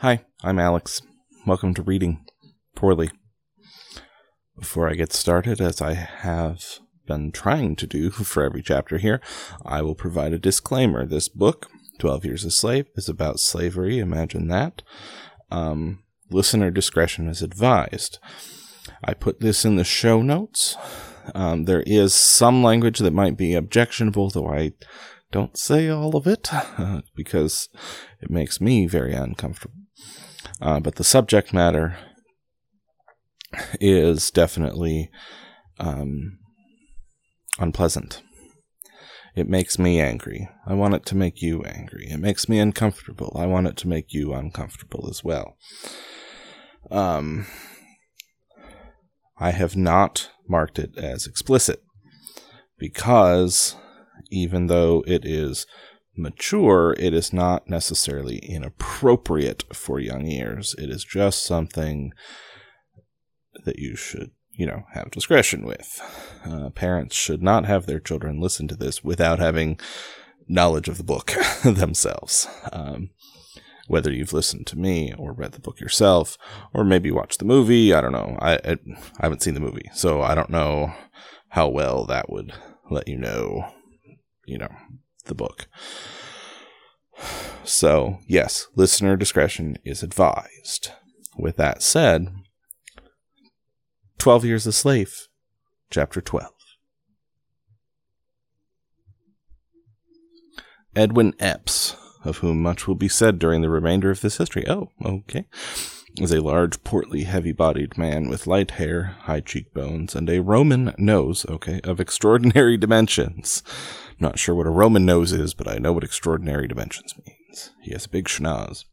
Hi, I'm Alex. Welcome to Reading Poorly. Before I get started, as I have been trying to do for every chapter here, I will provide a disclaimer. This book, 12 Years a Slave, is about slavery. Imagine that. Um, listener discretion is advised. I put this in the show notes. Um, there is some language that might be objectionable, though I don't say all of it uh, because it makes me very uncomfortable. Uh, but the subject matter is definitely um, unpleasant. It makes me angry. I want it to make you angry. It makes me uncomfortable. I want it to make you uncomfortable as well. Um, I have not marked it as explicit because even though it is mature, it is not necessarily inappropriate for young ears. It is just something that you should, you know, have discretion with. Uh, parents should not have their children listen to this without having knowledge of the book themselves. Um, whether you've listened to me or read the book yourself, or maybe watched the movie, I don't know. I, I, I haven't seen the movie, so I don't know how well that would let you know, you know, the book. So, yes, listener discretion is advised. With that said, 12 Years a Slave, Chapter 12. Edwin Epps, of whom much will be said during the remainder of this history. Oh, okay. Is a large, portly, heavy bodied man with light hair, high cheekbones, and a Roman nose, okay, of extraordinary dimensions. Not sure what a Roman nose is, but I know what extraordinary dimensions means. He has a big schnoz.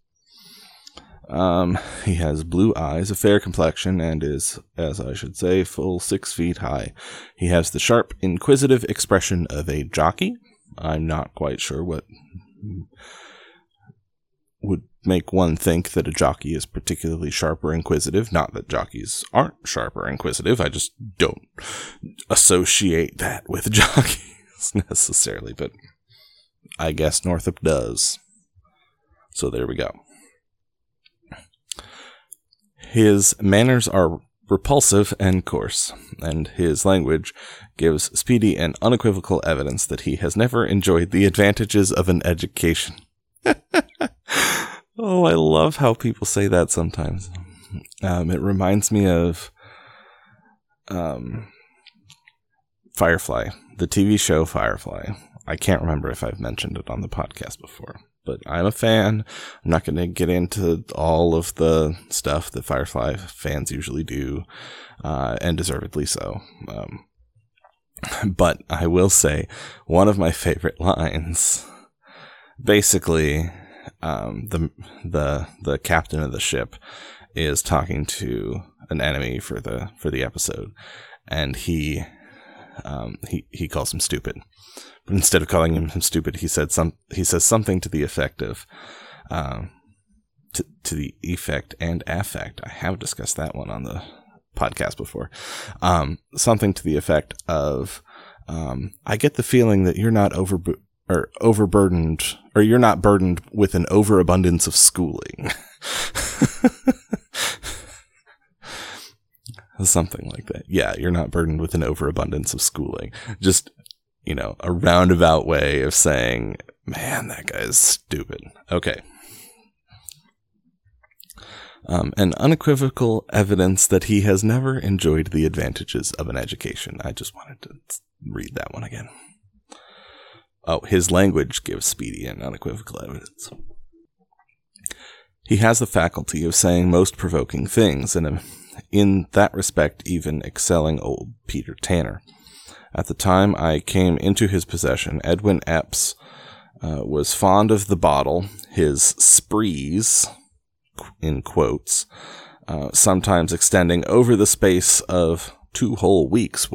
Um, he has blue eyes, a fair complexion, and is, as I should say, full six feet high. He has the sharp, inquisitive expression of a jockey. I'm not quite sure what would make one think that a jockey is particularly sharp or inquisitive. Not that jockeys aren't sharp or inquisitive. I just don't associate that with jockeys necessarily, but I guess Northup does. So there we go. His manners are repulsive and coarse, and his language gives speedy and unequivocal evidence that he has never enjoyed the advantages of an education. oh, I love how people say that sometimes. Um, it reminds me of um, Firefly, the TV show Firefly. I can't remember if I've mentioned it on the podcast before but I'm a fan. I'm not going to get into all of the stuff that Firefly fans usually do, uh, and deservedly so. Um, but I will say one of my favorite lines. Basically, um, the the the captain of the ship is talking to an enemy for the for the episode, and he um, he he calls him stupid but instead of calling him stupid, he said some. He says something to the effect of, um, to, to the effect and affect. I have discussed that one on the podcast before. Um, something to the effect of, um, I get the feeling that you're not over or overburdened, or you're not burdened with an overabundance of schooling. Something like that. Yeah, you're not burdened with an overabundance of schooling. Just you know, a roundabout way of saying, man, that guy is stupid. Okay. Um, and unequivocal evidence that he has never enjoyed the advantages of an education. I just wanted to read that one again. Oh, his language gives speedy and unequivocal evidence. He has the faculty of saying most provoking things, and in that respect, even excelling old Peter Tanner. At the time I came into his possession, Edwin Epps uh, was fond of the bottle, his sprees, in quotes, uh, sometimes extending over the space of two whole weeks.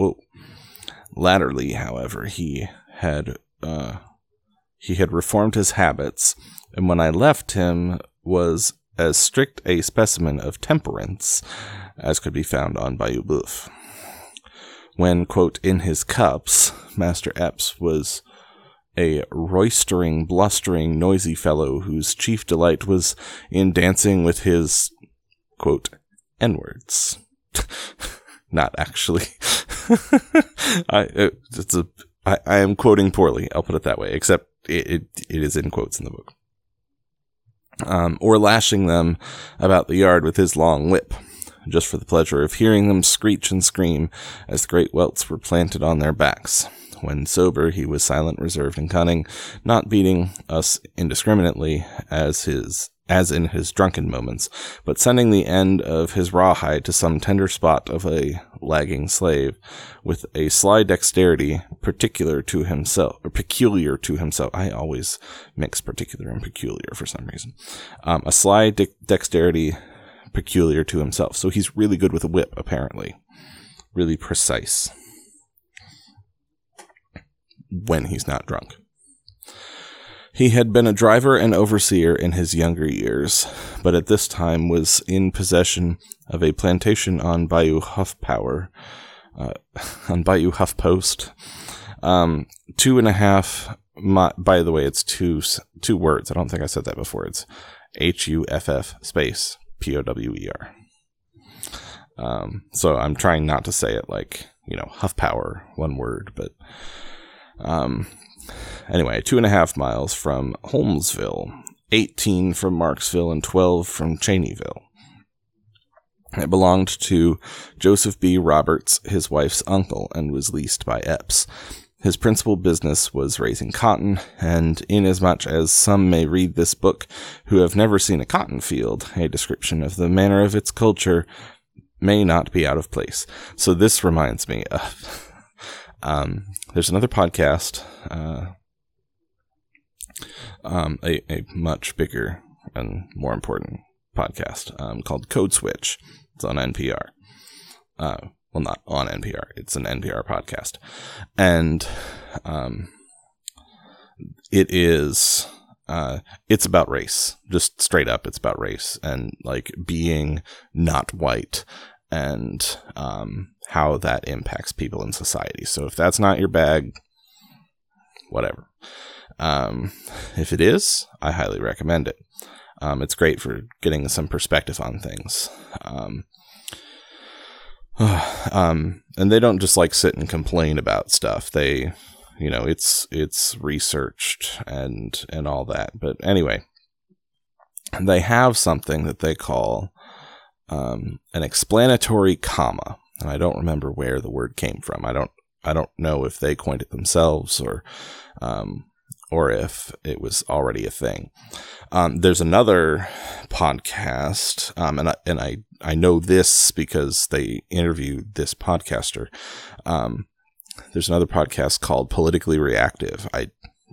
Latterly, however, he had uh, he had reformed his habits, and when I left him, was as strict a specimen of temperance as could be found on Bayou Boeuf. When, quote, in his cups, Master Epps was a roistering, blustering, noisy fellow whose chief delight was in dancing with his, quote, N words. Not actually. I, uh, it's a, I, I am quoting poorly, I'll put it that way, except it, it, it is in quotes in the book. Um, or lashing them about the yard with his long whip just for the pleasure of hearing them screech and scream as the great welts were planted on their backs. When sober, he was silent, reserved, and cunning, not beating us indiscriminately as his as in his drunken moments, but sending the end of his rawhide to some tender spot of a lagging slave, with a sly dexterity particular to himself, or peculiar to himself. I always mix particular and peculiar for some reason. Um, a sly de- dexterity peculiar to himself. So he's really good with a whip, apparently. Really precise. When he's not drunk. He had been a driver and overseer in his younger years, but at this time was in possession of a plantation on Bayou Huff Power, uh, on Bayou Huffpost. Um, two and a half. Mi- by the way, it's two two words. I don't think I said that before. It's H U F F space P O W E R. Um, so I'm trying not to say it like, you know, Huff Power, one word, but um, anyway, two and a half miles from Holmesville, 18 from Marksville, and 12 from Cheneyville. It belonged to Joseph B. Roberts, his wife's uncle, and was leased by Epps. His principal business was raising cotton, and inasmuch as some may read this book who have never seen a cotton field, a description of the manner of its culture may not be out of place. So this reminds me of um, there's another podcast, uh, um, a, a much bigger and more important podcast um, called Code Switch. It's on NPR. Uh, well, not on NPR. It's an NPR podcast, and um, it is uh, it's about race, just straight up. It's about race and like being not white and um, how that impacts people in society. So if that's not your bag, whatever. Um, if it is, I highly recommend it. Um, it's great for getting some perspective on things. Um, um, and they don't just like sit and complain about stuff. They, you know, it's it's researched and and all that. But anyway, they have something that they call um, an explanatory comma, and I don't remember where the word came from. I don't I don't know if they coined it themselves or um, or if it was already a thing. Um, there's another podcast, um, and I, and I I know this because they interviewed this podcaster. Um, there's another podcast called Politically Reactive. I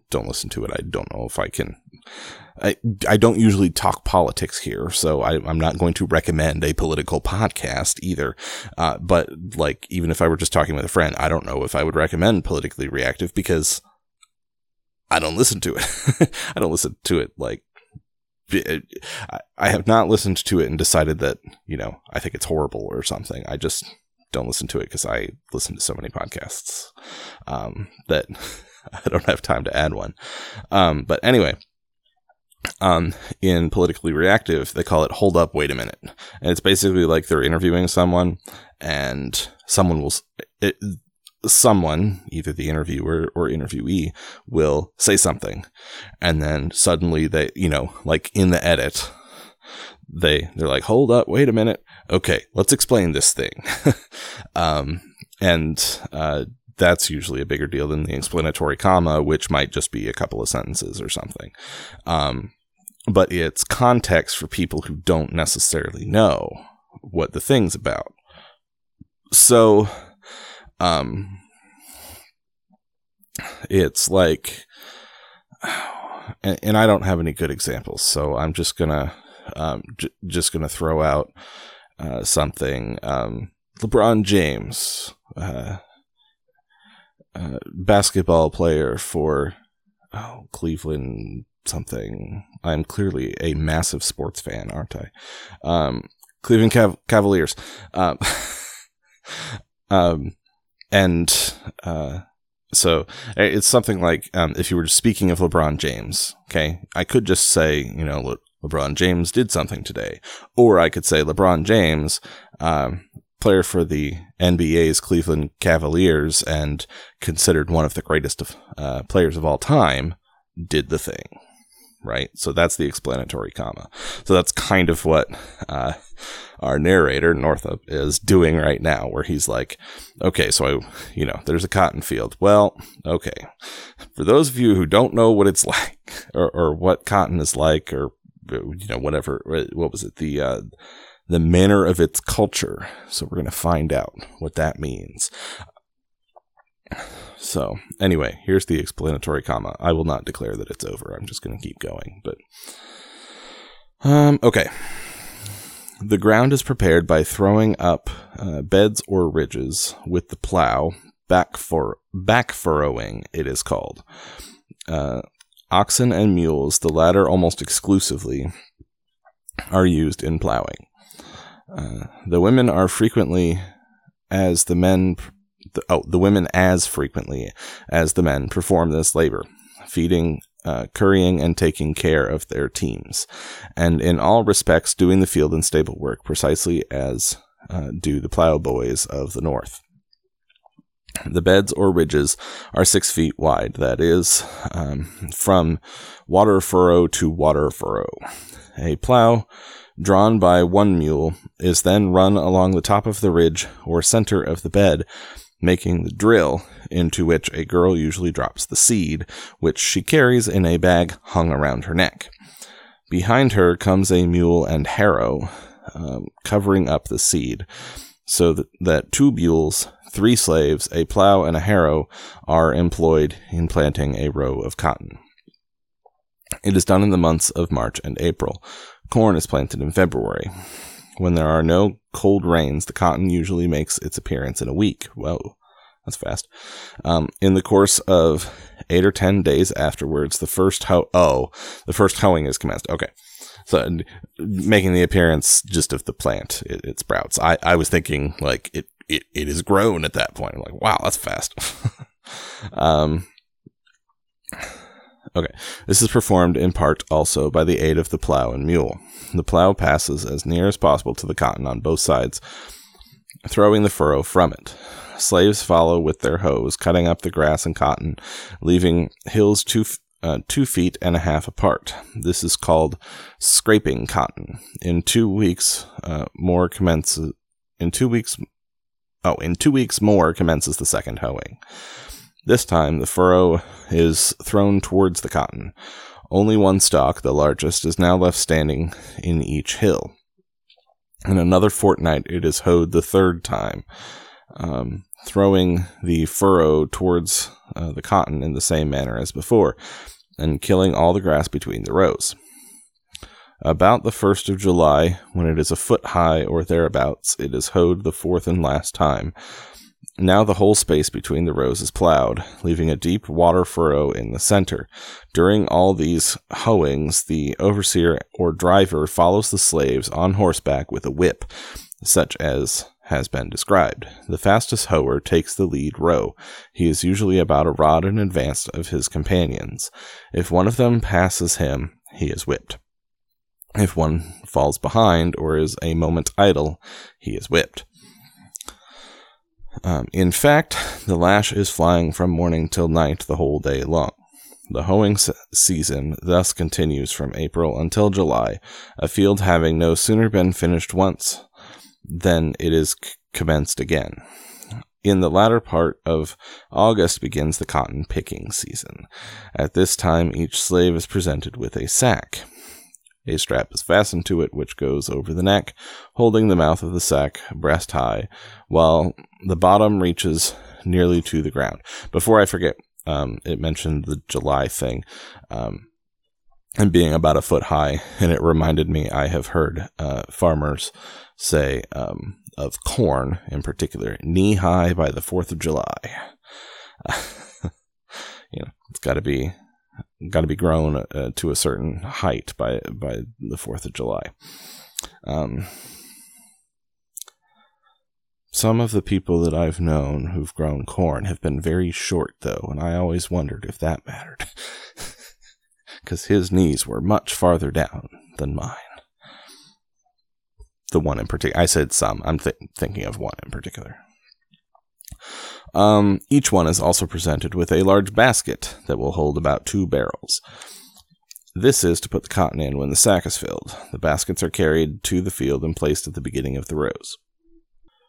don't listen to it. I don't know if I can. I, I don't usually talk politics here, so I, am not going to recommend a political podcast either. Uh, but like, even if I were just talking with a friend, I don't know if I would recommend politically reactive because I don't listen to it. I don't listen to it like I have not listened to it and decided that you know I think it's horrible or something. I just don't listen to it because I listen to so many podcasts um, that I don't have time to add one. Um, but anyway, um, in politically reactive, they call it "Hold up, wait a minute," and it's basically like they're interviewing someone, and someone will. It, someone, either the interviewer or interviewee, will say something, and then suddenly they, you know, like in the edit, they they're like, "Hold up, wait a minute, okay, let's explain this thing," um, and uh, that's usually a bigger deal than the explanatory comma, which might just be a couple of sentences or something. Um, but it's context for people who don't necessarily know what the thing's about. So um, it's like, and, and, I don't have any good examples, so I'm just gonna, um, j- just gonna throw out uh, something. Um, LeBron James, uh, basketball player for oh, Cleveland something. I'm clearly a massive sports fan, aren't I? Um, Cleveland Cav- Cavaliers. Um, um, and uh, So it's something like um, if you were speaking of LeBron James, okay, I could just say, you know, Le- LeBron James did something today, or I could say LeBron James, um, player for the NBA's Cleveland Cavaliers and considered one of the greatest of, uh, players of all time, did the thing right? So that's the explanatory comma. So that's kind of what uh, our narrator, Northup, is doing right now, where he's like, okay, so I, you know, there's a cotton field. Well, okay. For those of you who don't know what it's like or, or what cotton is like or, you know, whatever, what was it? The, uh, the manner of its culture. So we're going to find out what that means. So, anyway, here's the explanatory comma. I will not declare that it's over. I'm just going to keep going. But, um, okay. The ground is prepared by throwing up uh, beds or ridges with the plow, back, for, back furrowing, it is called. Uh, oxen and mules, the latter almost exclusively, are used in plowing. Uh, the women are frequently, as the men the, oh, the women as frequently as the men perform this labor, feeding, uh, currying, and taking care of their teams, and in all respects doing the field and stable work precisely as uh, do the plowboys of the north. The beds or ridges are six feet wide, that is, um, from water furrow to water furrow. A plow drawn by one mule is then run along the top of the ridge or center of the bed making the drill into which a girl usually drops the seed, which she carries in a bag hung around her neck. Behind her comes a mule and harrow, um, covering up the seed, so that, that two mules, three slaves, a plow, and a harrow are employed in planting a row of cotton. It is done in the months of March and April. Corn is planted in February. When there are no cold rains, the cotton usually makes its appearance in a week. Whoa, that's fast. Um, in the course of eight or ten days afterwards, the first hoe oh, the first hoeing is commenced. Okay, so making the appearance just of the plant, it, it sprouts. I, I was thinking like it, it it is grown at that point. I'm like, wow, that's fast. um, Okay. This is performed in part also by the aid of the plow and mule. The plow passes as near as possible to the cotton on both sides, throwing the furrow from it. Slaves follow with their hoes, cutting up the grass and cotton, leaving hills two, uh, two feet and a half apart. This is called scraping cotton. In two weeks, uh, more commences. In two weeks, oh, in two weeks more commences the second hoeing. This time, the furrow is thrown towards the cotton. Only one stalk, the largest, is now left standing in each hill. In another fortnight, it is hoed the third time, um, throwing the furrow towards uh, the cotton in the same manner as before, and killing all the grass between the rows. About the first of July, when it is a foot high or thereabouts, it is hoed the fourth and last time, now the whole space between the rows is plowed, leaving a deep water furrow in the center. During all these hoeings, the overseer or driver follows the slaves on horseback with a whip, such as has been described. The fastest hoer takes the lead row. He is usually about a rod in advance of his companions. If one of them passes him, he is whipped. If one falls behind or is a moment idle, he is whipped. Um, in fact, the lash is flying from morning till night the whole day long. The hoeing season thus continues from April until July, a field having no sooner been finished once than it is c- commenced again. In the latter part of August begins the cotton picking season. At this time, each slave is presented with a sack. A strap is fastened to it, which goes over the neck, holding the mouth of the sack breast high, while the bottom reaches nearly to the ground. Before I forget, um, it mentioned the July thing. Um, and being about a foot high, and it reminded me I have heard uh, farmers say um, of corn in particular, knee high by the Fourth of July. you know, it's got to be got to be grown uh, to a certain height by by the Fourth of July. Um, Some of the people that I've known who've grown corn have been very short, though, and I always wondered if that mattered. Because his knees were much farther down than mine. The one in particular. I said some. I'm th- thinking of one in particular. Um, each one is also presented with a large basket that will hold about two barrels. This is to put the cotton in when the sack is filled. The baskets are carried to the field and placed at the beginning of the rows.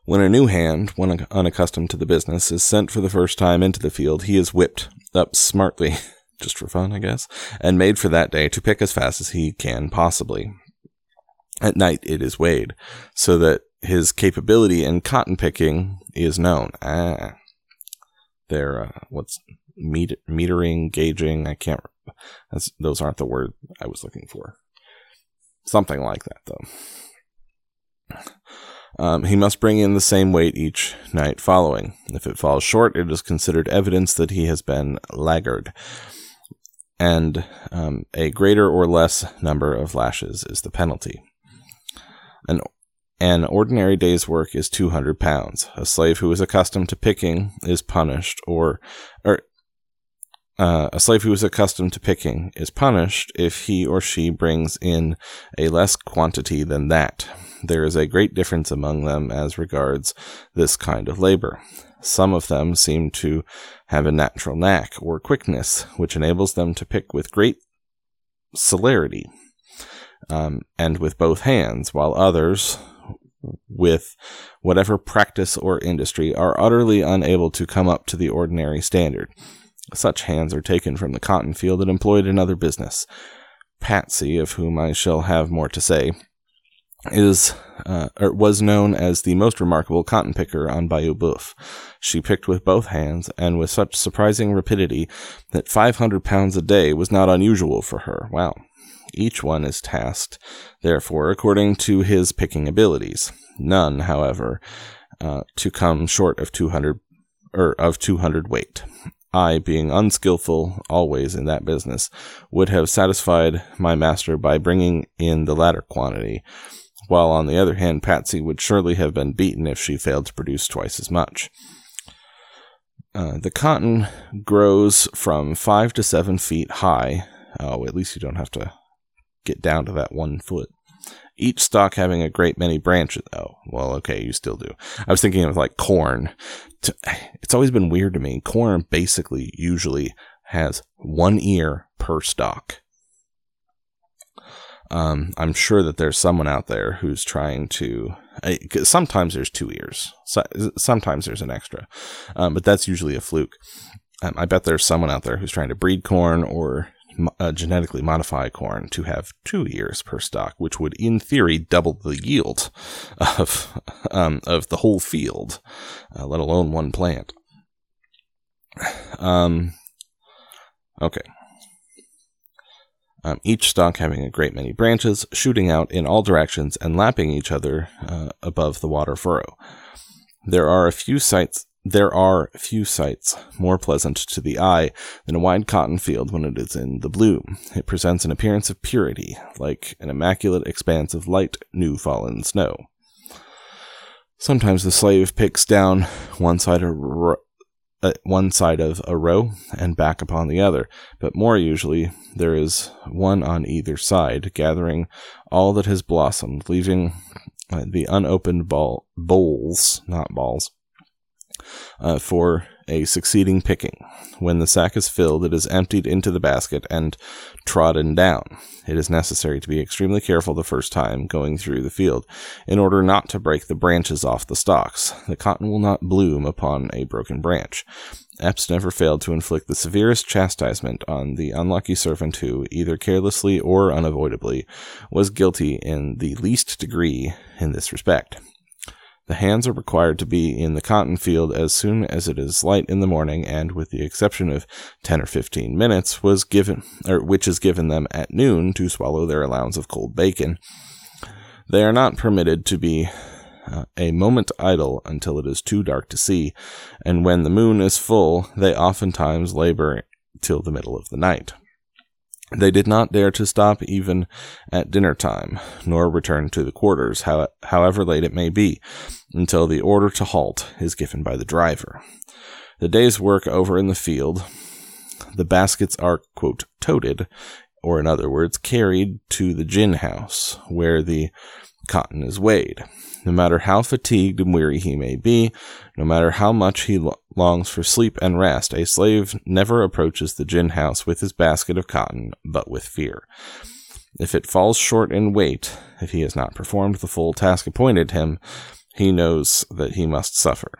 When a new hand, one unaccustomed to the business, is sent for the first time into the field, he is whipped up smartly, just for fun, I guess, and made for that day to pick as fast as he can possibly. At night, it is weighed, so that his capability in cotton picking is known. Ah, they're uh, what's met- metering, gauging. I can't. those aren't the word I was looking for. Something like that, though. Um, he must bring in the same weight each night following. If it falls short, it is considered evidence that he has been laggard. And um, a greater or less number of lashes is the penalty. An an ordinary day's work is 200 pounds. A slave who is accustomed to picking is punished, or, or uh, a slave who is accustomed to picking is punished if he or she brings in a less quantity than that. There is a great difference among them as regards this kind of labor. Some of them seem to have a natural knack or quickness, which enables them to pick with great celerity um, and with both hands, while others, with whatever practice or industry are utterly unable to come up to the ordinary standard. Such hands are taken from the cotton field and employed in other business. Patsy, of whom I shall have more to say, is uh, or was known as the most remarkable cotton picker on Bayou Boeuf. She picked with both hands and with such surprising rapidity that 500 pounds a day was not unusual for her. Wow. Each one is tasked, therefore, according to his picking abilities. None, however, uh, to come short of 200 or of 200 weight. I, being unskilful always in that business, would have satisfied my master by bringing in the latter quantity, while on the other hand, Patsy would surely have been beaten if she failed to produce twice as much. Uh, the cotton grows from five to seven feet high. Oh, at least you don't have to get down to that one foot. Each stalk having a great many branches. Oh, well, okay, you still do. I was thinking of like corn. It's always been weird to me. Corn basically usually has one ear per stalk. Um, I'm sure that there's someone out there who's trying to. sometimes there's two ears. So, sometimes there's an extra, um, but that's usually a fluke. Um, I bet there's someone out there who's trying to breed corn or uh, genetically modify corn to have two ears per stalk, which would, in theory, double the yield of um, of the whole field, uh, let alone one plant. Um, okay. Um, each stalk having a great many branches, shooting out in all directions and lapping each other uh, above the water furrow. There are a few sites there are few sights more pleasant to the eye than a wide cotton field when it is in the bloom. It presents an appearance of purity, like an immaculate expanse of light new fallen snow. Sometimes the slave picks down one side of uh, one side of a row and back upon the other, but more usually there is one on either side, gathering all that has blossomed, leaving uh, the unopened ball bolls, not balls, uh, for a succeeding picking. When the sack is filled, it is emptied into the basket and trodden down. It is necessary to be extremely careful the first time going through the field, in order not to break the branches off the stalks. The cotton will not bloom upon a broken branch. Epps never failed to inflict the severest chastisement on the unlucky servant who, either carelessly or unavoidably, was guilty in the least degree in this respect. The hands are required to be in the cotton field as soon as it is light in the morning, and with the exception of 10 or 15 minutes, was given, or which is given them at noon to swallow their allowance of cold bacon. They are not permitted to be uh, a moment idle until it is too dark to see, and when the moon is full, they oftentimes labor till the middle of the night. They did not dare to stop even at dinner time, nor return to the quarters, how, however late it may be, until the order to halt is given by the driver. The day's work over in the field, the baskets are, quote, toted, or in other words, carried to the gin house, where the cotton is weighed. No matter how fatigued and weary he may be, no matter how much he lo- longs for sleep and rest, a slave never approaches the gin house with his basket of cotton, but with fear. If it falls short in weight, if he has not performed the full task appointed him, he knows that he must suffer.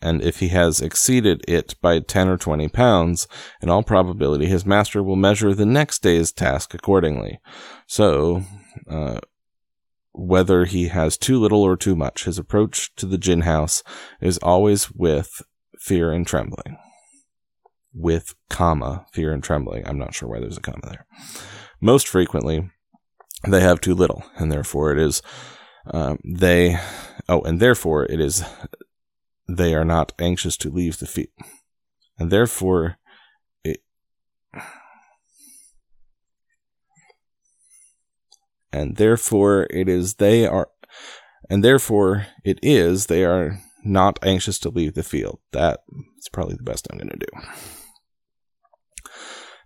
And if he has exceeded it by 10 or 20 pounds, in all probability his master will measure the next day's task accordingly. So, uh, whether he has too little or too much, his approach to the gin house is always with fear and trembling. With comma, fear and trembling. I'm not sure why there's a comma there. Most frequently, they have too little, and therefore it is um, they. Oh, and therefore it is they are not anxious to leave the feet, and therefore it. And therefore it is they are, and therefore it is they are not anxious to leave the field. That is probably the best I'm going to do.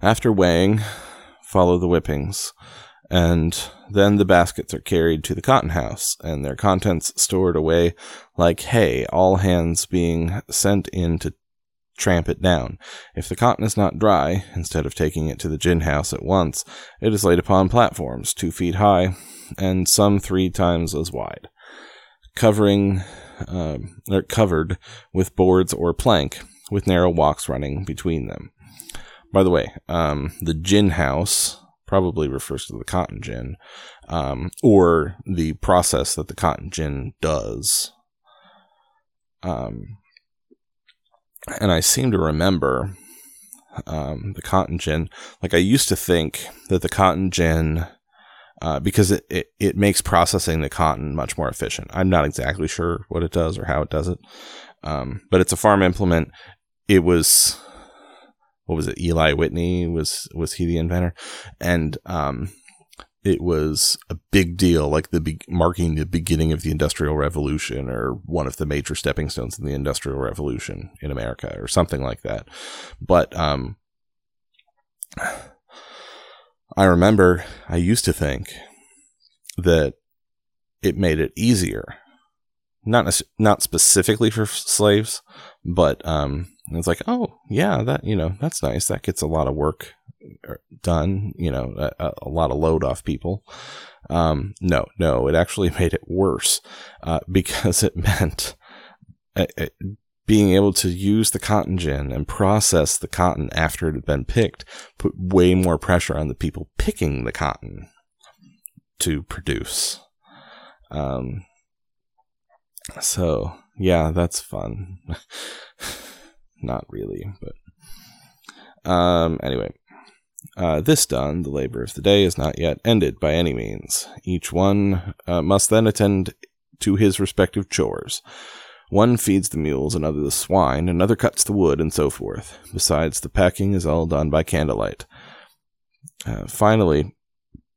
After weighing, follow the whippings, and then the baskets are carried to the cotton house and their contents stored away like hay, all hands being sent in to tramp it down. If the cotton is not dry, instead of taking it to the gin house at once, it is laid upon platforms two feet high and some three times as wide, covering uh, covered with boards or plank, with narrow walks running between them. By the way, um, the gin house probably refers to the cotton gin, um, or the process that the cotton gin does. Um, and I seem to remember um, the cotton gin. Like I used to think that the cotton gin, uh, because it, it, it makes processing the cotton much more efficient. I'm not exactly sure what it does or how it does it, um, but it's a farm implement. It was what was it? Eli Whitney was was he the inventor? And um, it was a big deal, like the be- marking the beginning of the Industrial Revolution, or one of the major stepping stones in the Industrial Revolution in America, or something like that. But um, I remember I used to think that it made it easier, not not specifically for slaves, but um, and it's like, oh yeah, that you know that's nice. That gets a lot of work er, done. You know, a, a lot of load off people. Um, no, no, it actually made it worse uh, because it meant uh, uh, being able to use the cotton gin and process the cotton after it had been picked put way more pressure on the people picking the cotton to produce. Um, so yeah, that's fun. not really, but um, anyway. Uh, this done, the labor of the day is not yet ended by any means. Each one uh, must then attend to his respective chores. One feeds the mules, another the swine, another cuts the wood, and so forth. Besides, the packing is all done by candlelight. Uh, finally,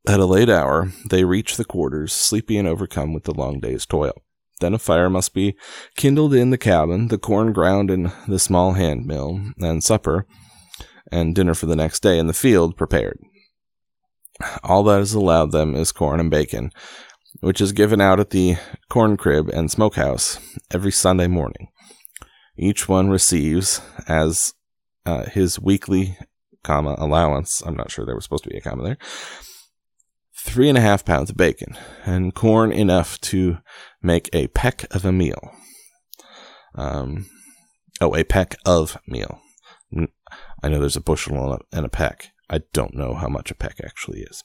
at a late hour, they reach the quarters, sleepy and overcome with the long day's toil. Then a fire must be kindled in the cabin, the corn ground in the small hand mill, and supper and dinner for the next day in the field prepared. All that is allowed them is corn and bacon, which is given out at the corn crib and smokehouse every Sunday morning. Each one receives as uh, his weekly comma allowance. I'm not sure there was supposed to be a comma there three and a half pounds of bacon, and corn enough to make a peck of a meal. Um, oh, a peck of meal. I know there's a bushel and a peck. I don't know how much a peck actually is.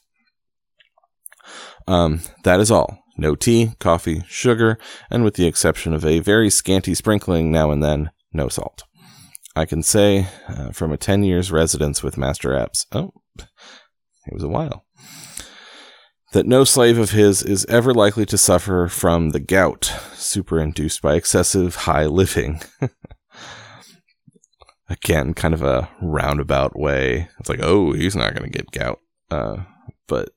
Um, that is all. No tea, coffee, sugar, and with the exception of a very scanty sprinkling now and then, no salt. I can say uh, from a 10 years residence with Master Epps, oh, it was a while that no slave of his is ever likely to suffer from the gout superinduced by excessive high living. Again, kind of a roundabout way. It's like, oh, he's not going to get gout. uh, but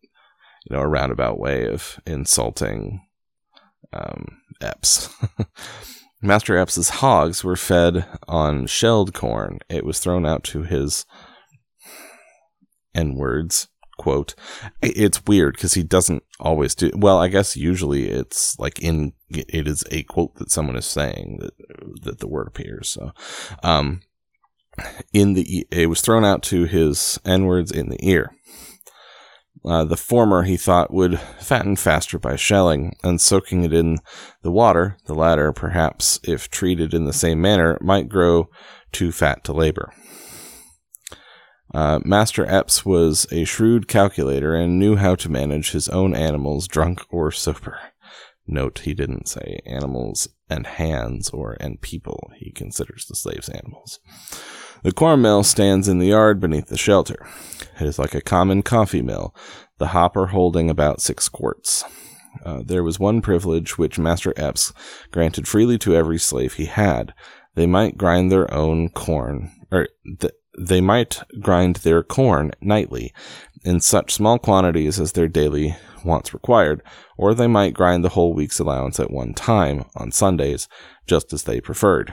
you know, a roundabout way of insulting um, Epps. Master Epps's hogs were fed on shelled corn. It was thrown out to his N words quote. It's weird because he doesn't always do. Well, I guess usually it's like in it is a quote that someone is saying that that the word appears. So, um, in the it was thrown out to his N words in the ear. Uh, the former he thought would fatten faster by shelling and soaking it in the water. The latter, perhaps, if treated in the same manner, might grow too fat to labor. Uh, Master Epps was a shrewd calculator and knew how to manage his own animals, drunk or sober. Note he didn't say animals and hands or and people. He considers the slaves animals. The corn mill stands in the yard beneath the shelter. It is like a common coffee mill, the hopper holding about six quarts. Uh, there was one privilege which Master Epps granted freely to every slave he had. They might grind their own corn, or th- they might grind their corn nightly in such small quantities as their daily wants required, or they might grind the whole week's allowance at one time on Sundays, just as they preferred.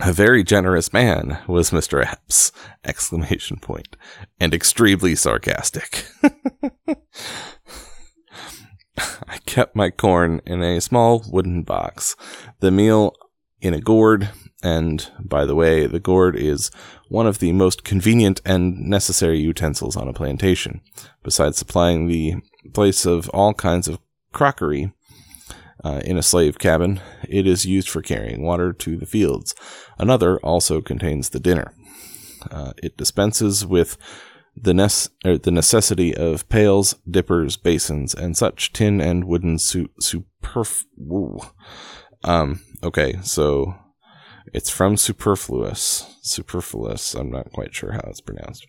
A very generous man was Mr. Epps! Exclamation point, and extremely sarcastic. I kept my corn in a small wooden box, the meal in a gourd, and by the way, the gourd is one of the most convenient and necessary utensils on a plantation. Besides supplying the place of all kinds of crockery uh, in a slave cabin, it is used for carrying water to the fields. Another also contains the dinner. Uh, it dispenses with the, nece- the necessity of pails, dippers, basins, and such tin and wooden su- superf. Um, okay, so it's from superfluous. Superfluous. I'm not quite sure how it's pronounced.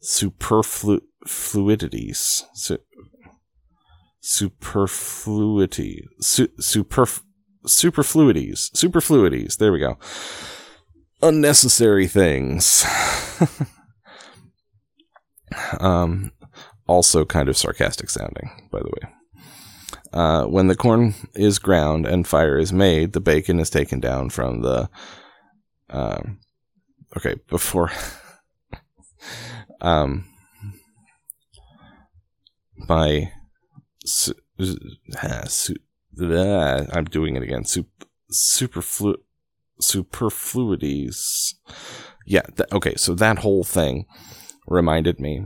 Superfluidities. Su- superfluity. Su- superf- superfluities. Superfluities. There we go. Unnecessary things. um, also kind of sarcastic sounding, by the way. Uh, when the corn is ground and fire is made, the bacon is taken down from the. Um, okay, before. um, by. Su, uh, su, uh, I'm doing it again. Sup, superflu, superfluities. Yeah. Th- okay. So that whole thing reminded me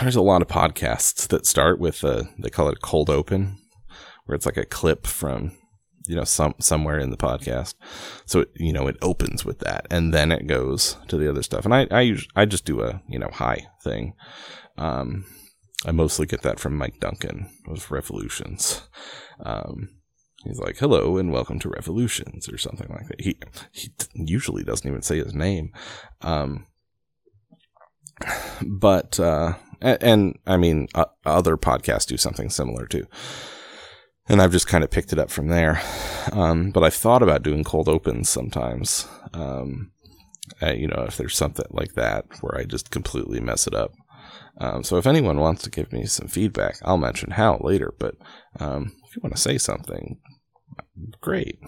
there's a lot of podcasts that start with a they call it cold open where it's like a clip from you know some somewhere in the podcast. So it, you know it opens with that and then it goes to the other stuff. And i i usually, i just do a you know hi thing. Um i mostly get that from mike duncan of revolutions. Um he's like hello and welcome to revolutions or something like that. He he usually doesn't even say his name. Um but uh and, and I mean, uh, other podcasts do something similar too. And I've just kind of picked it up from there. Um, but I've thought about doing cold opens sometimes. Um, uh, you know, if there's something like that where I just completely mess it up. Um, so if anyone wants to give me some feedback, I'll mention how later. But um, if you want to say something, great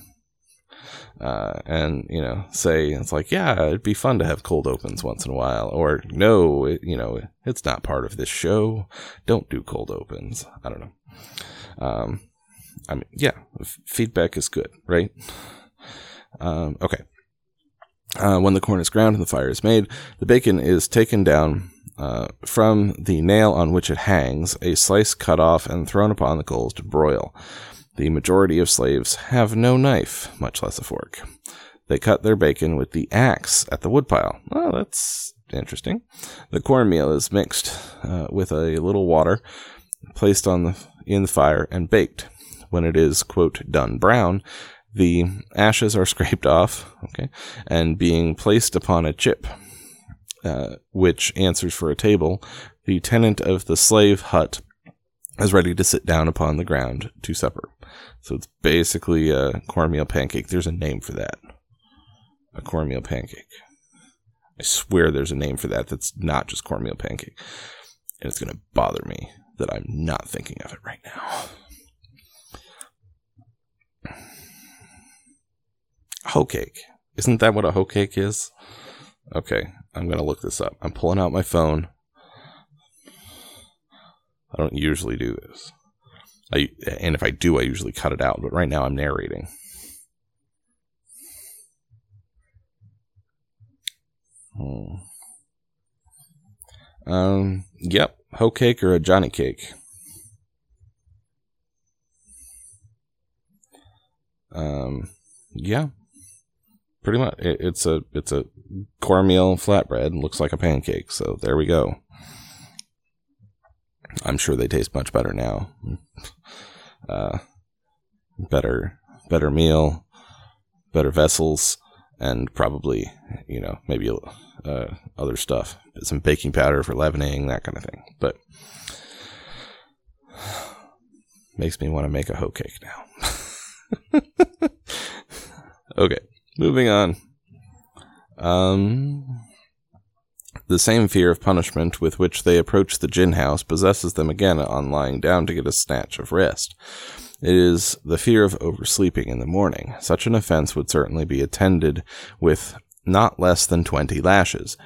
uh, and you know say it's like yeah it'd be fun to have cold opens once in a while or no it, you know it's not part of this show don't do cold opens i don't know um, i mean yeah f- feedback is good right um, okay uh, when the corn is ground and the fire is made the bacon is taken down uh, from the nail on which it hangs, a slice cut off and thrown upon the coals to broil. The majority of slaves have no knife, much less a fork. They cut their bacon with the axe at the woodpile. Well, that's interesting. The cornmeal is mixed uh, with a little water, placed on the in the fire, and baked. When it is quote done brown, the ashes are scraped off, okay, and being placed upon a chip, uh, which answers for a table. The tenant of the slave hut is ready to sit down upon the ground to supper. So it's basically a cornmeal pancake. There's a name for that. A cornmeal pancake. I swear there's a name for that that's not just cornmeal pancake. And it's going to bother me that I'm not thinking of it right now. Hoe cake. Isn't that what a hoe cake is? Okay, I'm to look this up. I'm pulling out my phone. I don't usually do this. I and if I do, I usually cut it out. But right now, I'm narrating. Hmm. Um. Yep. Hoe cake or a Johnny cake. Um. Yeah. Pretty much. It, it's a it's a cornmeal flatbread. Looks like a pancake. So there we go. I'm sure they taste much better now. Uh, better, better meal, better vessels, and probably, you know, maybe uh, other stuff, some baking powder for leavening, that kind of thing. But makes me want to make a hoe cake now. okay, moving on. Um, the same fear of punishment with which they approach the gin house possesses them again on lying down to get a snatch of rest. It is the fear of oversleeping in the morning. Such an offense would certainly be attended with not less than twenty lashes,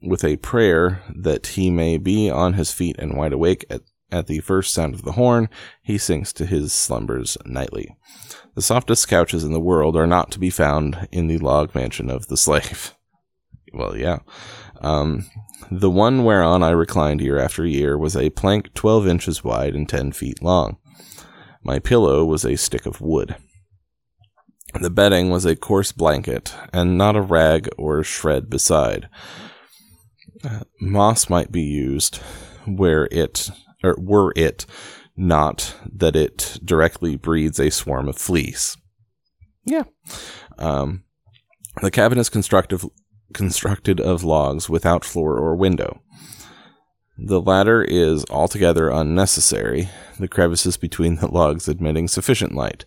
with a prayer that he may be on his feet and wide awake at, at the first sound of the horn, he sinks to his slumbers nightly. The softest couches in the world are not to be found in the log mansion of the slave. Well, yeah. Um, the one whereon I reclined year after year was a plank twelve inches wide and ten feet long. My pillow was a stick of wood. The bedding was a coarse blanket, and not a rag or shred beside. Uh, moss might be used where it, or were it not that it directly breeds a swarm of fleas. Yeah. Um, the cabin is constructed of logs without floor or window. The latter is altogether unnecessary, the crevices between the logs admitting sufficient light.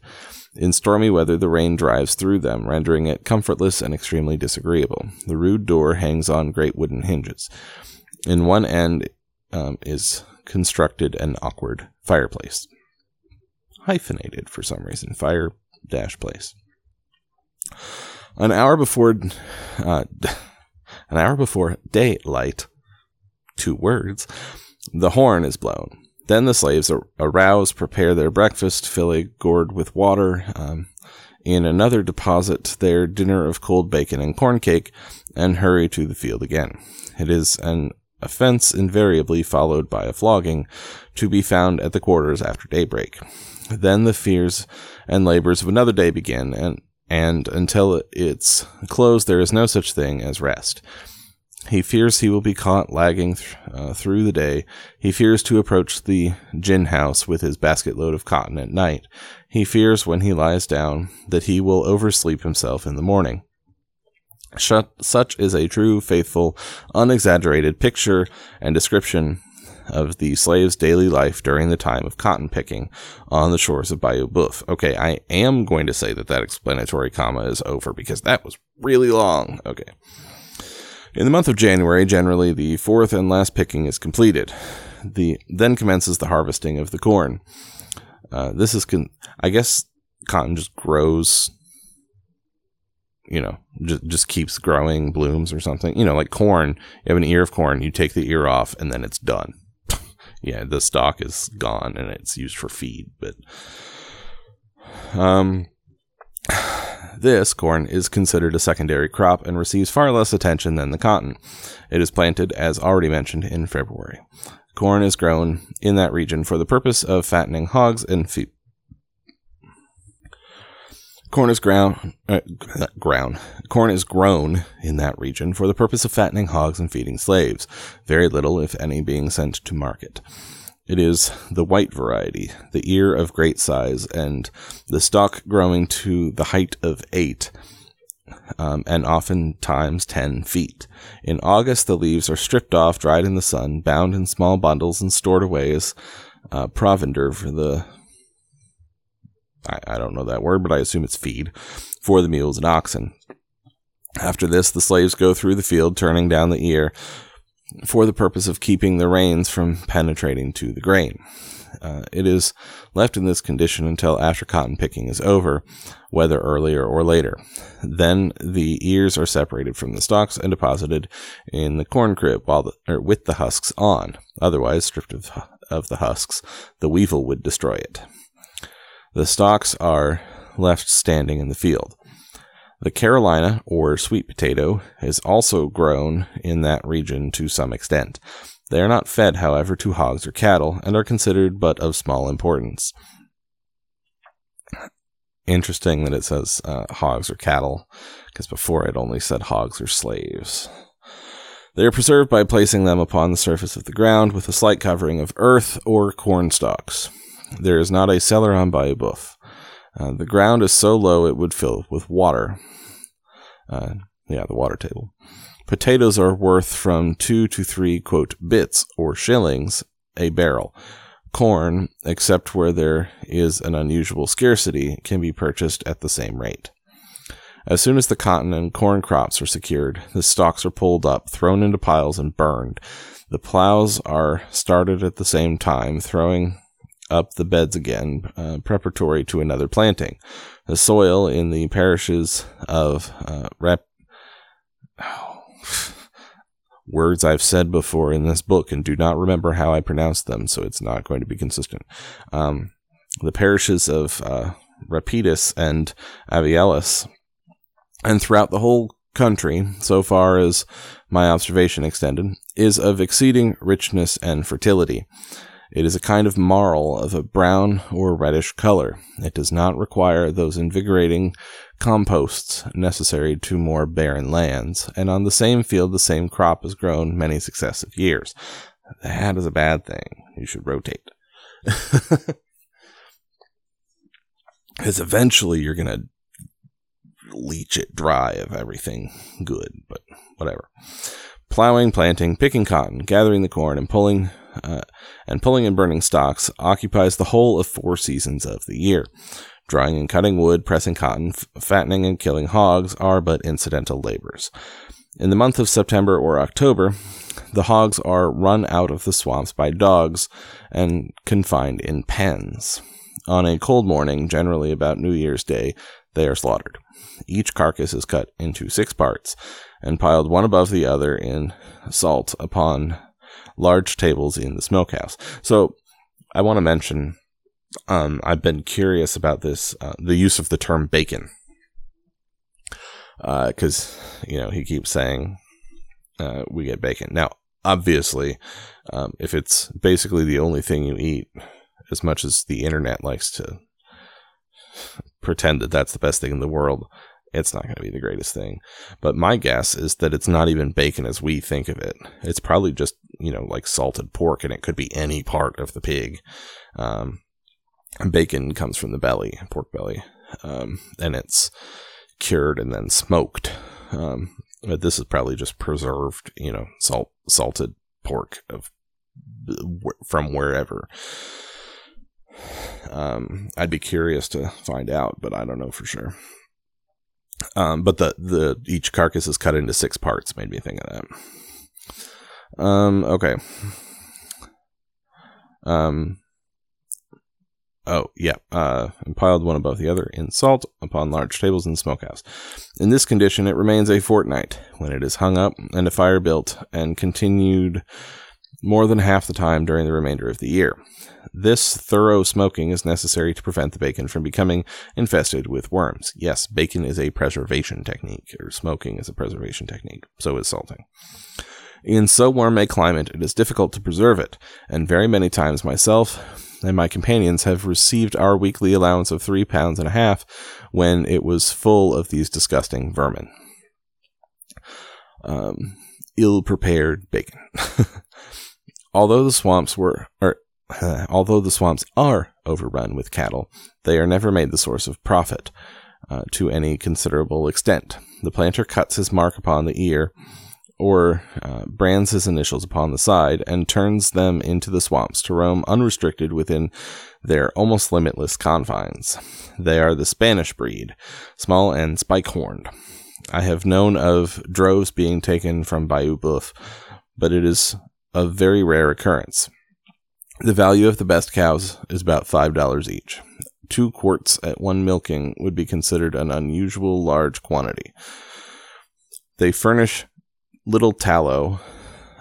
In stormy weather, the rain drives through them, rendering it comfortless and extremely disagreeable. The rude door hangs on great wooden hinges. In one end um, is constructed an awkward fireplace. Hyphenated for some reason. Fire dash place. An hour before, uh, an hour before daylight, two words, the horn is blown. Then the slaves arouse, prepare their breakfast, fill a gourd with water, um, in another deposit their dinner of cold bacon and corn cake, and hurry to the field again. It is an offense invariably followed by a flogging, to be found at the quarters after daybreak. Then the fears and labors of another day begin, and and until it's closed, there is no such thing as rest. He fears he will be caught lagging th- uh, through the day. He fears to approach the gin house with his basket load of cotton at night. He fears when he lies down that he will oversleep himself in the morning. Such is a true, faithful, unexaggerated picture and description of the slave's daily life during the time of cotton picking on the shores of Bayou Boeuf. Okay, I am going to say that that explanatory comma is over because that was really long. Okay. In the month of January, generally the fourth and last picking is completed. The then commences the harvesting of the corn. Uh, this is, con- I guess, cotton just grows. You know, just just keeps growing, blooms or something. You know, like corn. You have an ear of corn, you take the ear off, and then it's done yeah, the stock is gone and it's used for feed. But um, this corn is considered a secondary crop and receives far less attention than the cotton. It is planted, as already mentioned, in February. Corn is grown in that region for the purpose of fattening hogs and feed. Corn is ground, uh, ground. Corn is grown in that region for the purpose of fattening hogs and feeding slaves, very little, if any, being sent to market. It is the white variety, the ear of great size, and the stalk growing to the height of eight, um, and oftentimes ten feet. In August, the leaves are stripped off, dried in the sun, bound in small bundles, and stored away as uh, provender for the I, I don't know that word, but I assume it's feed for the mules and oxen. After this, the slaves go through the field, turning down the ear for the purpose of keeping the rains from penetrating to the grain. Uh, it is left in this condition until after cotton picking is over, whether earlier or later. Then the ears are separated from the stalks and deposited in the corn crib while the, with the husks on. Otherwise, stripped of, of the husks, the weevil would destroy it. The stalks are left standing in the field. The Carolina or sweet potato is also grown in that region to some extent. They are not fed, however, to hogs or cattle and are considered but of small importance. Interesting that it says uh, hogs or cattle, because before it only said hogs or slaves. They are preserved by placing them upon the surface of the ground with a slight covering of earth or corn stalks. There is not a cellar on Bayou Boeuf. Uh, the ground is so low it would fill with water. Uh, yeah, the water table. Potatoes are worth from two to three, quote, bits or shillings a barrel. Corn, except where there is an unusual scarcity, can be purchased at the same rate. As soon as the cotton and corn crops are secured, the stalks are pulled up, thrown into piles, and burned. The plows are started at the same time, throwing up the beds again, uh, preparatory to another planting. The soil in the parishes of uh, Rep. Oh, words I've said before in this book and do not remember how I pronounced them, so it's not going to be consistent. Um, the parishes of uh, Rapidus and Avielis, and throughout the whole country, so far as my observation extended, is of exceeding richness and fertility. It is a kind of marl of a brown or reddish color. It does not require those invigorating composts necessary to more barren lands, and on the same field the same crop is grown many successive years. That is a bad thing. You should rotate. Because eventually you're going to leach it dry of everything good, but whatever. Plowing, planting, picking cotton, gathering the corn, and pulling uh, and pulling and burning stalks occupies the whole of four seasons of the year. Drying and cutting wood, pressing cotton, f- fattening and killing hogs are but incidental labors. In the month of September or October, the hogs are run out of the swamps by dogs and confined in pens. On a cold morning, generally about New Year's Day, they are slaughtered. Each carcass is cut into six parts and piled one above the other in salt upon large tables in the smokehouse. So I want to mention um, I've been curious about this, uh, the use of the term bacon. Because, uh, you know, he keeps saying uh, we get bacon. Now, obviously, um, if it's basically the only thing you eat, as much as the internet likes to pretend that that's the best thing in the world, it's not going to be the greatest thing. But my guess is that it's not even bacon as we think of it. It's probably just, you know, like salted pork, and it could be any part of the pig. Um, bacon comes from the belly, pork belly, um, and it's cured and then smoked. Um, but this is probably just preserved, you know, salt salted pork of from wherever. Um, I'd be curious to find out, but I don't know for sure. Um, but the the each carcass is cut into six parts. Made me think of that. Um. Okay. Um. Oh, yeah. Uh, and piled one above the other in salt upon large tables in the smokehouse. In this condition, it remains a fortnight when it is hung up and a fire built and continued more than half the time during the remainder of the year. This thorough smoking is necessary to prevent the bacon from becoming infested with worms. Yes, bacon is a preservation technique, or smoking is a preservation technique. So is salting. In so warm a climate, it is difficult to preserve it, and very many times myself and my companions have received our weekly allowance of three pounds and a half when it was full of these disgusting vermin. Um, ill prepared bacon. although the swamps were, or although the swamps are overrun with cattle, they are never made the source of profit uh, to any considerable extent. The planter cuts his mark upon the ear or uh, brands his initials upon the side and turns them into the swamps to roam unrestricted within their almost limitless confines. They are the Spanish breed, small and spike horned. I have known of droves being taken from Bayou Boeuf but it is a very rare occurrence. The value of the best cows is about $5 each. Two quarts at one milking would be considered an unusual large quantity. They furnish little tallow,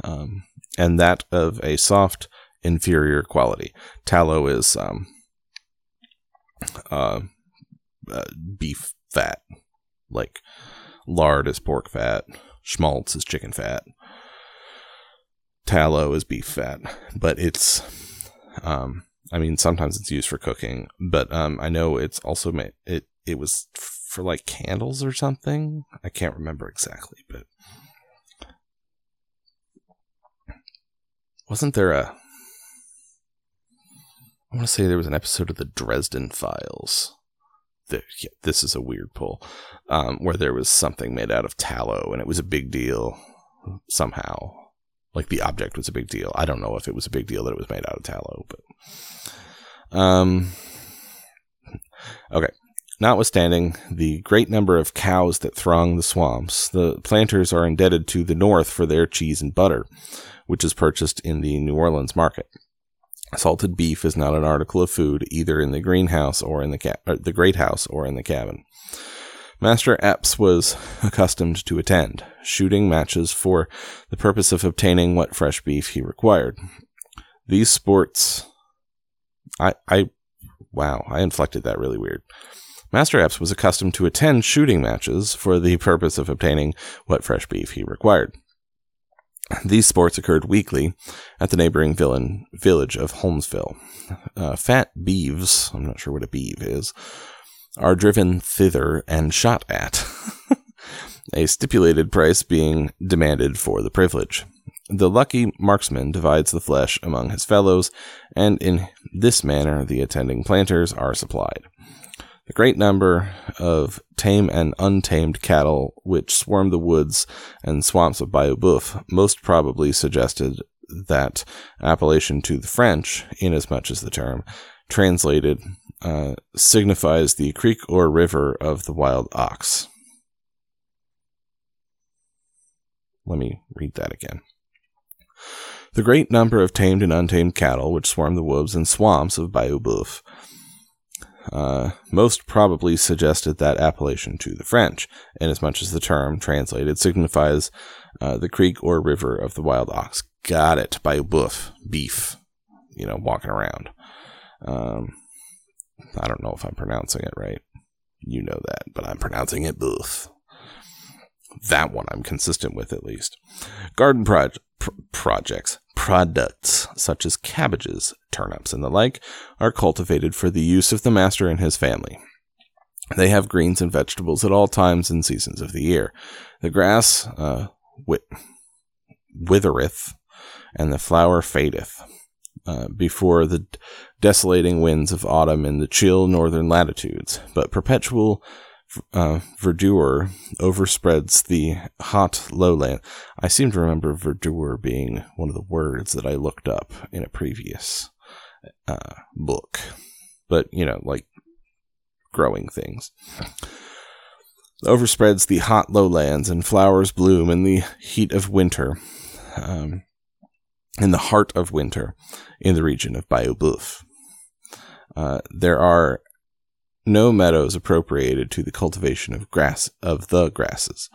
um, and that of a soft, inferior quality. Tallow is um, uh, uh, beef fat, like lard is pork fat, schmaltz is chicken fat, tallow is beef fat, but it's, um, I mean, sometimes it's used for cooking, but um, I know it's also made it. It was for like candles or something. I can't remember exactly, but wasn't there a? I want to say there was an episode of the Dresden Files. That, yeah, this is a weird pull, um, where there was something made out of tallow, and it was a big deal somehow like the object was a big deal. I don't know if it was a big deal that it was made out of tallow, but um okay. Notwithstanding the great number of cows that throng the swamps, the planters are indebted to the North for their cheese and butter, which is purchased in the New Orleans market. Salted beef is not an article of food either in the greenhouse or in the ca- the great house or in the cabin. Master Epps was accustomed to attend, shooting matches for the purpose of obtaining what fresh beef he required. These sports. I, I. Wow, I inflected that really weird. Master Epps was accustomed to attend shooting matches for the purpose of obtaining what fresh beef he required. These sports occurred weekly at the neighboring villain, village of Holmesville. Uh, fat beeves, I'm not sure what a beeve is, are driven thither and shot at, a stipulated price being demanded for the privilege. The lucky marksman divides the flesh among his fellows, and in this manner the attending planters are supplied. The great number of tame and untamed cattle which swarm the woods and swamps of Bayou Boeuf most probably suggested that appellation to the French, inasmuch as the term, translated, uh, signifies the creek or river of the wild ox. Let me read that again. The great number of tamed and untamed cattle which swarm the woods and swamps of Bayou Boeuf uh, most probably suggested that appellation to the French, inasmuch as the term translated signifies uh, the creek or river of the wild ox. Got it. Bayou Boeuf, beef, you know, walking around. Um, I don't know if I'm pronouncing it right. You know that, but I'm pronouncing it booth. That one I'm consistent with at least. Garden pr- projects, products such as cabbages, turnips, and the like are cultivated for the use of the master and his family. They have greens and vegetables at all times and seasons of the year. The grass uh, withereth, and the flower fadeth. Uh, before the desolating winds of autumn in the chill northern latitudes, but perpetual uh, verdure overspreads the hot lowland. I seem to remember verdure being one of the words that I looked up in a previous uh, book, but you know, like growing things. Overspreads the hot lowlands, and flowers bloom in the heat of winter. Um, in the heart of winter in the region of Bayou Boeuf. Uh, there are no meadows appropriated to the cultivation of grass of the grasses.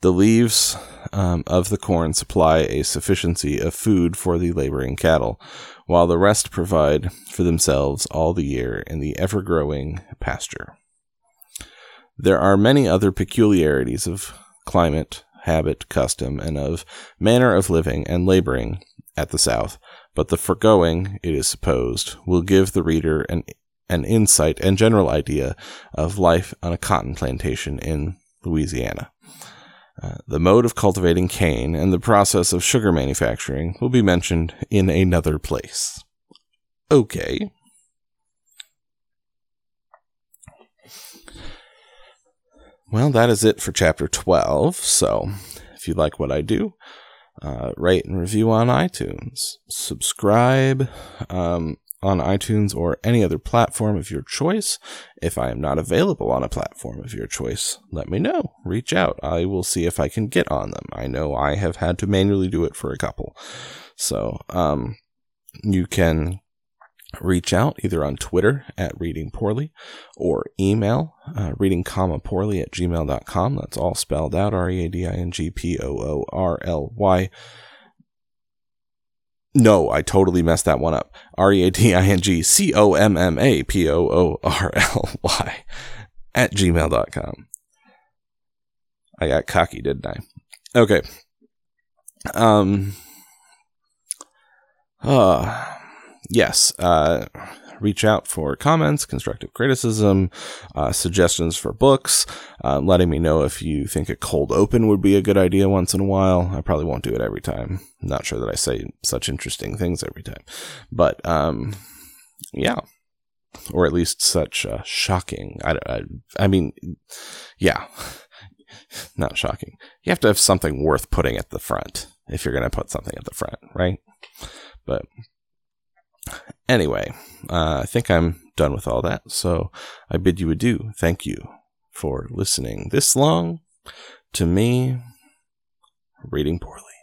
The leaves um, of the corn supply a sufficiency of food for the laboring cattle, while the rest provide for themselves all the year in the ever growing pasture. There are many other peculiarities of climate, habit, custom, and of manner of living and laboring at the South, but the foregoing, it is supposed, will give the reader an, an insight and general idea of life on a cotton plantation in Louisiana. Uh, the mode of cultivating cane and the process of sugar manufacturing will be mentioned in another place. Okay. Well, that is it for chapter 12. So, if you like what I do, uh, rate and review on iTunes, subscribe um, on iTunes or any other platform of your choice. If I am not available on a platform of your choice, let me know. Reach out. I will see if I can get on them. I know I have had to manually do it for a couple. So, um, you can reach out either on Twitter at reading poorly or email uh, reading comma poorly at gmail.com. That's all spelled out R E A D I N G P O O R L Y. No, I totally messed that one up. R E A D I N G C O M M A P O O R L Y at gmail.com. I got cocky, didn't I? Okay. Um, uh, yes, uh, reach out for comments, constructive criticism, uh, suggestions for books, uh, letting me know if you think a cold open would be a good idea once in a while. I probably won't do it every time. I'm not sure that I say such interesting things every time, but um, yeah, or at least such uh, shocking. I, I, I mean, yeah, not shocking. You have to have something worth putting at the front if you're going to put something at the front, right? But anyway, uh, I think I'm done with all that. So I bid you adieu. Thank you for listening this long to me reading poorly.